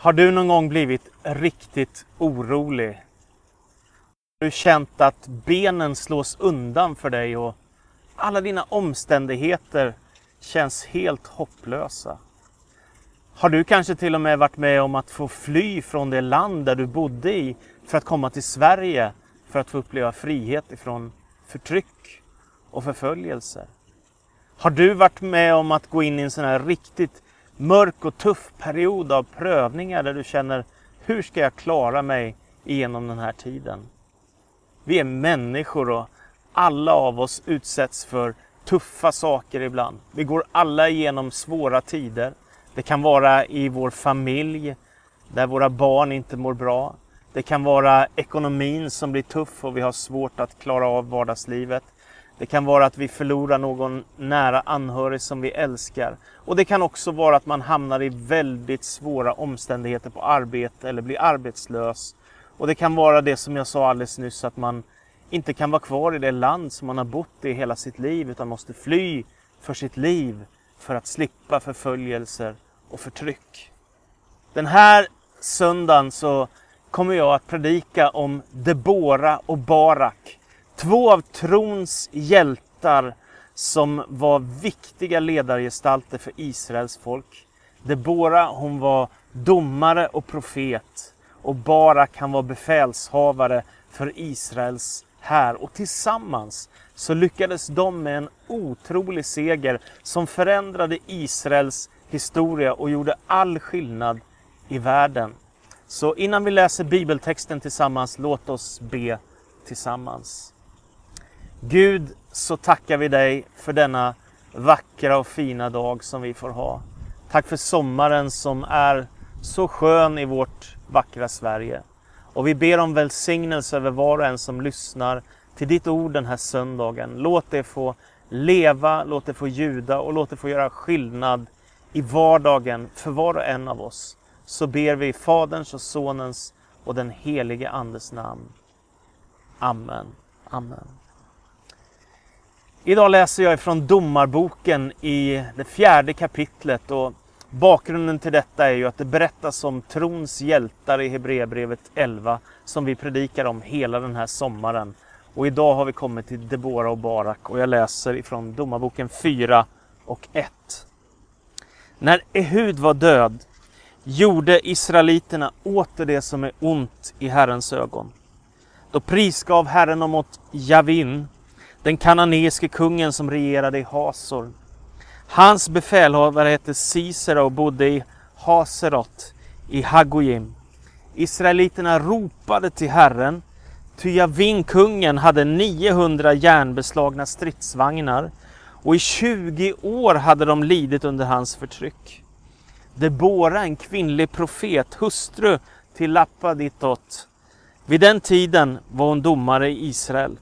Har du någon gång blivit riktigt orolig? Har du känt att benen slås undan för dig och alla dina omständigheter känns helt hopplösa? Har du kanske till och med varit med om att få fly från det land där du bodde i för att komma till Sverige för att få uppleva frihet ifrån förtryck och förföljelse? Har du varit med om att gå in i en sån här riktigt mörk och tuff period av prövningar där du känner hur ska jag klara mig igenom den här tiden? Vi är människor och alla av oss utsätts för tuffa saker ibland. Vi går alla igenom svåra tider. Det kan vara i vår familj där våra barn inte mår bra. Det kan vara ekonomin som blir tuff och vi har svårt att klara av vardagslivet. Det kan vara att vi förlorar någon nära anhörig som vi älskar. Och det kan också vara att man hamnar i väldigt svåra omständigheter på arbete eller blir arbetslös. Och det kan vara det som jag sa alldeles nyss, att man inte kan vara kvar i det land som man har bott i hela sitt liv utan måste fly för sitt liv för att slippa förföljelser och förtryck. Den här söndagen så kommer jag att predika om Debora och Barak. Två av trons hjältar som var viktiga ledargestalter för Israels folk. Debora hon var domare och profet och Barak han var befälshavare för Israels här och tillsammans så lyckades de med en otrolig seger som förändrade Israels historia och gjorde all skillnad i världen. Så innan vi läser bibeltexten tillsammans, låt oss be tillsammans. Gud, så tackar vi dig för denna vackra och fina dag som vi får ha. Tack för sommaren som är så skön i vårt vackra Sverige. Och vi ber om välsignelse över var och en som lyssnar till ditt ord den här söndagen. Låt det få leva, låt det få ljuda och låt det få göra skillnad i vardagen för var och en av oss. Så ber vi i Faderns och Sonens och den helige Andes namn. Amen. Amen. Idag läser jag ifrån Domarboken i det fjärde kapitlet och bakgrunden till detta är ju att det berättas om trons hjältar i Hebreerbrevet 11 som vi predikar om hela den här sommaren. Och idag har vi kommit till Debora och Barak och jag läser ifrån Domarboken 4 och 1. När Ehud var död gjorde israeliterna åter det som är ont i Herrens ögon. Då prisgav Herren dem åt Javin, den kananeiske kungen som regerade i Hasor. Hans befälhavare hette Sisera och bodde i Haserot i Hagojim. Israeliterna ropade till Herren, ty Javin, kungen, hade 900 järnbeslagna stridsvagnar och i 20 år hade de lidit under hans förtryck. Debora, en kvinnlig profet, hustru till Lappaditot. Vid den tiden var hon domare i Israel.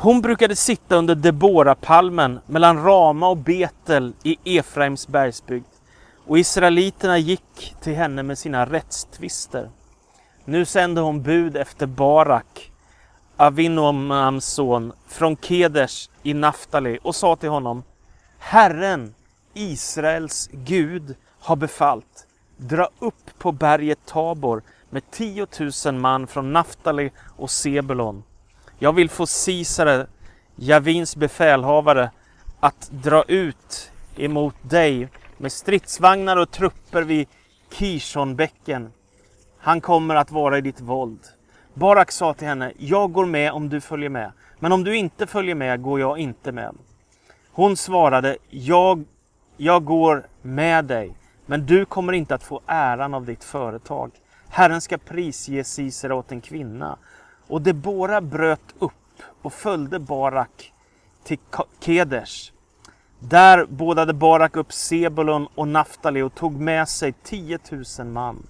Hon brukade sitta under Debora-palmen mellan Rama och Betel i Efraims bergsbygd. Och israeliterna gick till henne med sina rättstvister. Nu sände hon bud efter Barak, Avinomams son, från Kedesh i Naftali och sa till honom Herren, Israels Gud, har befallt dra upp på berget Tabor med 10 000 man från Naftali och Sebulon. Jag vill få Sisare, Javins befälhavare, att dra ut emot dig med stridsvagnar och trupper vid Kishonbäcken. Han kommer att vara i ditt våld. Barak sa till henne, jag går med om du följer med. Men om du inte följer med går jag inte med. Hon svarade, jag, jag går med dig, men du kommer inte att få äran av ditt företag. Herren ska prisge Sisera åt en kvinna. Och Debora bröt upp och följde Barak till Kedesh. Där bådade Barak upp Sebulon och Naftali och tog med sig 10 000 man.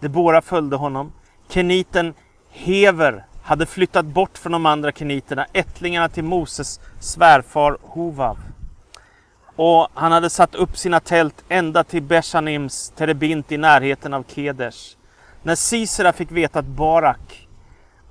Debora följde honom. Keniten Hever hade flyttat bort från de andra keniterna, ättlingarna till Moses svärfar Hovav. Och han hade satt upp sina tält ända till Beshanims terebint i närheten av Kedesh. När Sisera fick veta att Barak,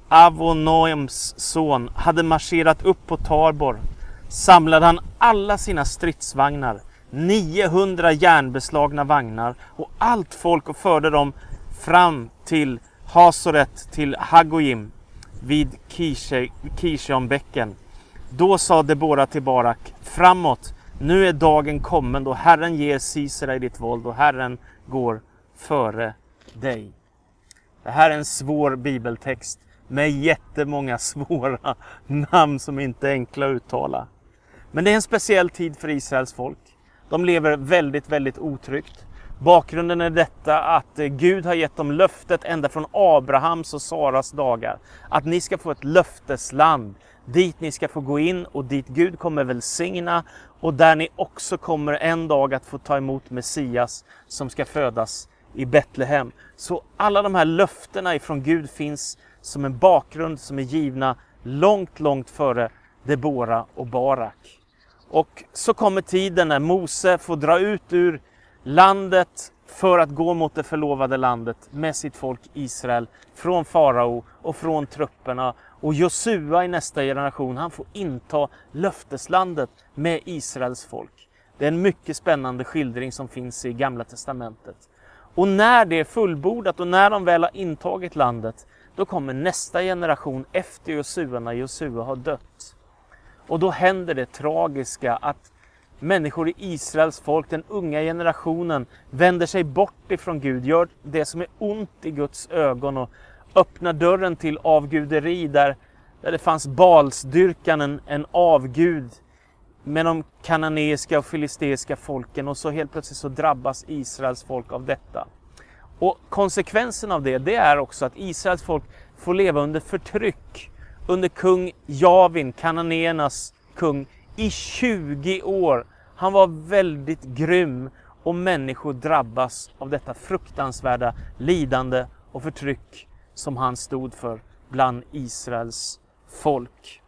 Avonoems son, hade marscherat upp på Tarbor samlade han alla sina stridsvagnar, 900 järnbeslagna vagnar och allt folk och förde dem fram till Hasoret, till Hagoim vid Kishonbäcken. Då sa Debora till Barak, framåt, nu är dagen kommen då Herren ger Sisera i ditt våld och Herren går före dig. Det här är en svår bibeltext med jättemånga svåra namn som inte är enkla att uttala. Men det är en speciell tid för Israels folk. De lever väldigt, väldigt otryggt. Bakgrunden är detta att eh, Gud har gett dem löftet ända från Abrahams och Saras dagar. Att ni ska få ett löftesland dit ni ska få gå in och dit Gud kommer välsigna och där ni också kommer en dag att få ta emot Messias som ska födas i Betlehem. Så alla de här löftena ifrån Gud finns som en bakgrund som är givna långt, långt före Debora och Barak. Och så kommer tiden när Mose får dra ut ur landet för att gå mot det förlovade landet med sitt folk Israel från farao och från trupperna. Och Josua i nästa generation, han får inta löfteslandet med Israels folk. Det är en mycket spännande skildring som finns i Gamla Testamentet. Och när det är fullbordat och när de väl har intagit landet, då kommer nästa generation efter Josua när Josua har dött. Och då händer det tragiska att människor i Israels folk, den unga generationen, vänder sig bort ifrån Gud, gör det som är ont i Guds ögon och öppnar dörren till avguderi där, där det fanns balsdyrkan, en, en avgud med de kananeiska och filisteiska folken och så helt plötsligt så drabbas Israels folk av detta. Och konsekvensen av det, det är också att Israels folk får leva under förtryck under kung Javin, kananéernas kung, i 20 år. Han var väldigt grym och människor drabbas av detta fruktansvärda lidande och förtryck som han stod för bland Israels folk.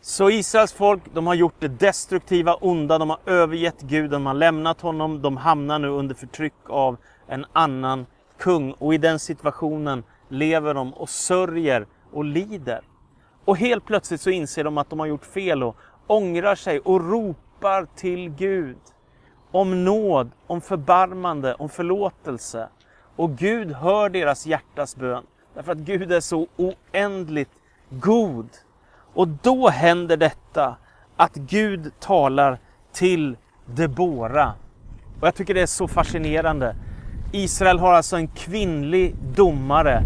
Så Israels folk, de har gjort det destruktiva, onda, de har övergett Gud, de har lämnat honom, de hamnar nu under förtryck av en annan kung. Och i den situationen lever de och sörjer och lider. Och helt plötsligt så inser de att de har gjort fel och ångrar sig och ropar till Gud om nåd, om förbarmande, om förlåtelse. Och Gud hör deras hjärtas bön. Därför att Gud är så oändligt god. Och då händer detta att Gud talar till Debora. Och jag tycker det är så fascinerande. Israel har alltså en kvinnlig domare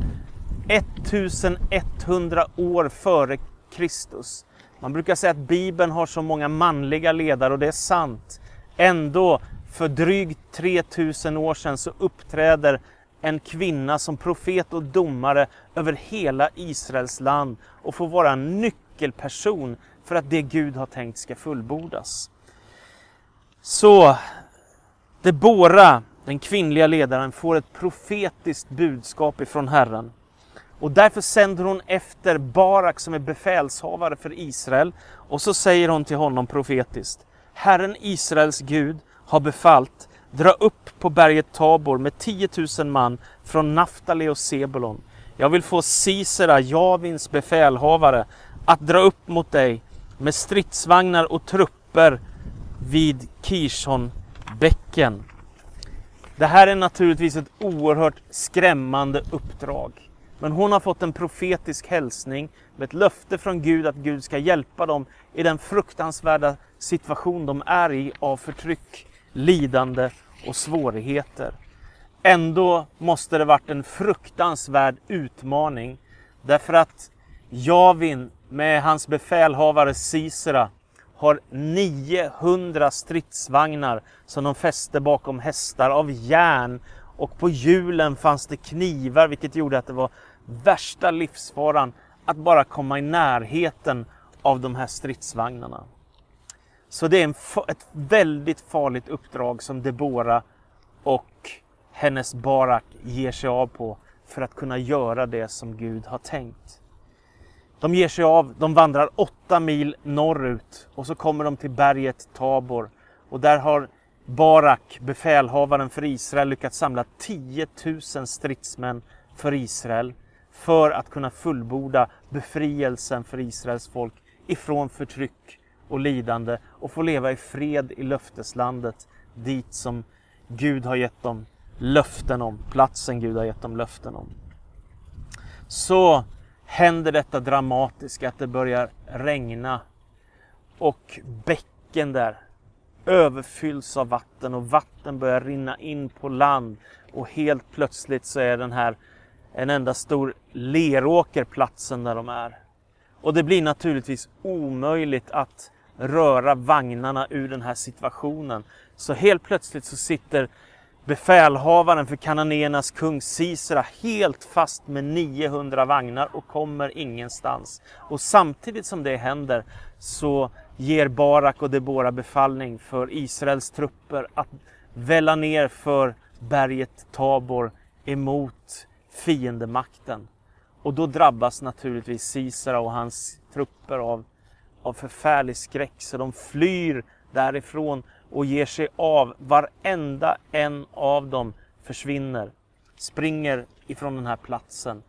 1100 år före Kristus. Man brukar säga att Bibeln har så många manliga ledare och det är sant. Ändå, för drygt 3000 år sedan så uppträder en kvinna som profet och domare över hela Israels land och får vara en nyckelperson för att det Gud har tänkt ska fullbordas. Så Debora, den kvinnliga ledaren, får ett profetiskt budskap ifrån Herren. Och därför sänder hon efter Barak som är befälshavare för Israel. Och så säger hon till honom profetiskt. Herren Israels Gud har befallt dra upp på berget Tabor med 10 000 man från Naftali och Sebulon. Jag vill få Sisera, Javins befälhavare, att dra upp mot dig med stridsvagnar och trupper vid Kishonbäcken. Det här är naturligtvis ett oerhört skrämmande uppdrag. Men hon har fått en profetisk hälsning med ett löfte från Gud att Gud ska hjälpa dem i den fruktansvärda situation de är i av förtryck, lidande och svårigheter. Ändå måste det varit en fruktansvärd utmaning därför att Javin med hans befälhavare Sisera har 900 stridsvagnar som de fäste bakom hästar av järn och på hjulen fanns det knivar vilket gjorde att det var värsta livsfaran att bara komma i närheten av de här stridsvagnarna. Så det är en, ett väldigt farligt uppdrag som Debora och hennes Barak ger sig av på för att kunna göra det som Gud har tänkt. De ger sig av, de vandrar åtta mil norrut och så kommer de till berget Tabor och där har Barak, befälhavaren för Israel, lyckats samla 10 000 stridsmän för Israel för att kunna fullborda befrielsen för Israels folk ifrån förtryck och lidande och få leva i fred i löfteslandet dit som Gud har gett dem löften om, platsen Gud har gett dem löften om. Så händer detta dramatiska att det börjar regna och bäcken där överfylls av vatten och vatten börjar rinna in på land och helt plötsligt så är den här en enda stor leråker platsen där de är. Och det blir naturligtvis omöjligt att röra vagnarna ur den här situationen. Så helt plötsligt så sitter befälhavaren för kananéernas kung Sisera helt fast med 900 vagnar och kommer ingenstans. Och samtidigt som det händer så ger Barak och Debora befallning för Israels trupper att välla ner för berget Tabor emot fiendemakten. Och då drabbas naturligtvis Sisera och hans trupper av, av förfärlig skräck så de flyr därifrån och ger sig av. Varenda en av dem försvinner, springer ifrån den här platsen.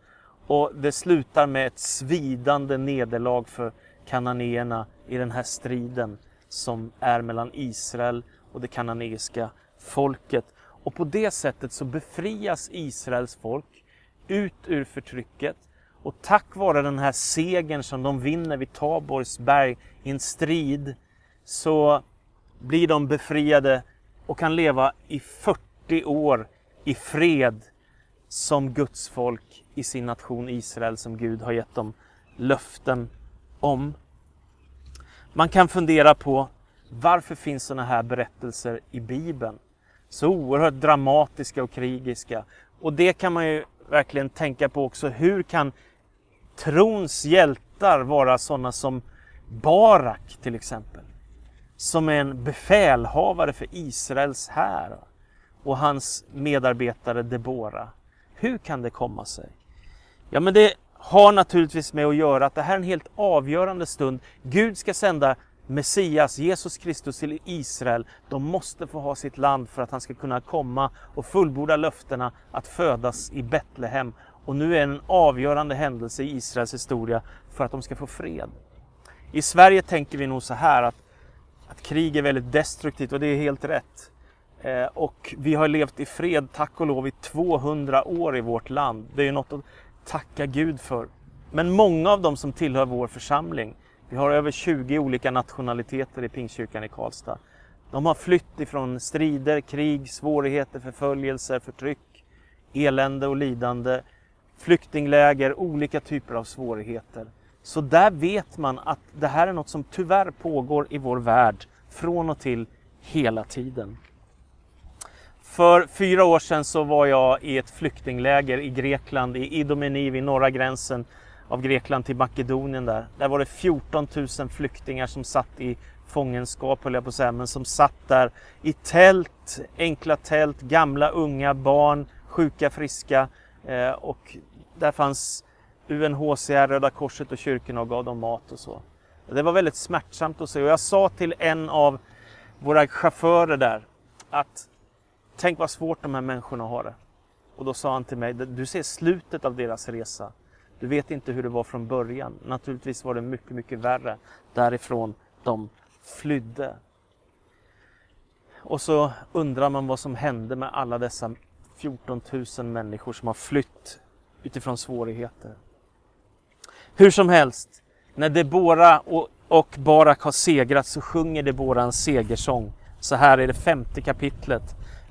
Och det slutar med ett svidande nederlag för kananéerna i den här striden som är mellan Israel och det kananeiska folket. Och på det sättet så befrias Israels folk ut ur förtrycket och tack vare den här segern som de vinner vid Taborgs berg i en strid så blir de befriade och kan leva i 40 år i fred som Guds folk i sin nation Israel som Gud har gett dem löften om. Man kan fundera på varför finns sådana här berättelser i Bibeln? Så oerhört dramatiska och krigiska. Och det kan man ju verkligen tänka på också. Hur kan trons hjältar vara sådana som Barak till exempel? Som är en befälhavare för Israels här och hans medarbetare Debora. Hur kan det komma sig? Ja, men det har naturligtvis med att göra att det här är en helt avgörande stund. Gud ska sända Messias, Jesus Kristus till Israel. De måste få ha sitt land för att han ska kunna komma och fullborda löftena att födas i Betlehem. Och nu är en avgörande händelse i Israels historia för att de ska få fred. I Sverige tänker vi nog så här att, att krig är väldigt destruktivt och det är helt rätt. Eh, och vi har levt i fred, tack och lov, i 200 år i vårt land. Det är ju något att tacka Gud för. Men många av dem som tillhör vår församling, vi har över 20 olika nationaliteter i Pingstkyrkan i Karlstad. De har flytt ifrån strider, krig, svårigheter, förföljelser, förtryck, elände och lidande, flyktingläger, olika typer av svårigheter. Så där vet man att det här är något som tyvärr pågår i vår värld från och till hela tiden. För fyra år sedan så var jag i ett flyktingläger i Grekland, i Idomeni vid norra gränsen av Grekland till Makedonien där. Där var det 14 000 flyktingar som satt i fångenskap, höll jag på att säga, men som satt där i tält, enkla tält, gamla, unga, barn, sjuka, friska. Eh, och där fanns UNHCR, Röda Korset och kyrkorna och gav dem mat och så. Det var väldigt smärtsamt att se och jag sa till en av våra chaufförer där att tänk vad svårt de här människorna har det. Och då sa han till mig, du ser slutet av deras resa. Du vet inte hur det var från början. Naturligtvis var det mycket, mycket värre därifrån de flydde. Och så undrar man vad som hände med alla dessa 14 000 människor som har flytt utifrån svårigheter. Hur som helst, när Debora och, och Barak har segrat så sjunger Debora en segersång. Så här är det femte kapitlet.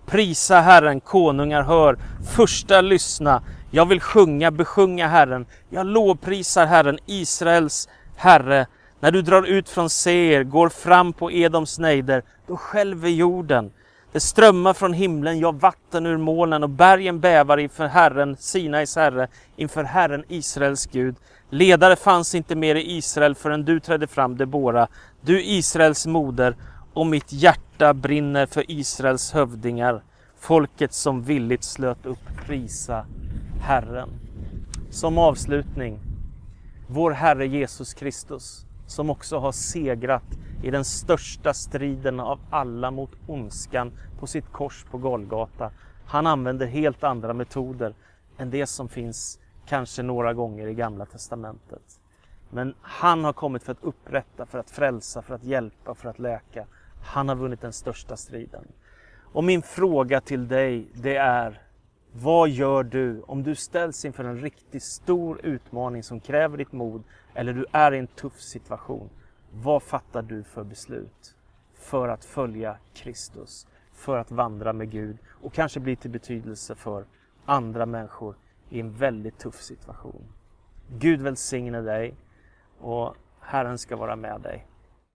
Prisa Herren, konungar hör, första lyssna. Jag vill sjunga, besjunga Herren. Jag lovprisar Herren, Israels Herre. När du drar ut från Seir, går fram på Edoms nejder, då skälver jorden. Det strömmar från himlen, ja vatten ur molnen och bergen bävar inför Herren, Sinais Herre, inför Herren Israels Gud. Ledare fanns inte mer i Israel förrän du trädde fram, Debora, du Israels moder, och mitt hjärta brinner för Israels hövdingar, folket som villigt slöt upp prisa Herren. Som avslutning, vår Herre Jesus Kristus, som också har segrat i den största striden av alla mot ondskan på sitt kors på Golgata. Han använder helt andra metoder än det som finns kanske några gånger i Gamla Testamentet. Men han har kommit för att upprätta, för att frälsa, för att hjälpa, för att läka. Han har vunnit den största striden. Och min fråga till dig, det är vad gör du om du ställs inför en riktigt stor utmaning som kräver ditt mod eller du är i en tuff situation? Vad fattar du för beslut för att följa Kristus, för att vandra med Gud och kanske bli till betydelse för andra människor i en väldigt tuff situation? Gud välsigne dig och Herren ska vara med dig.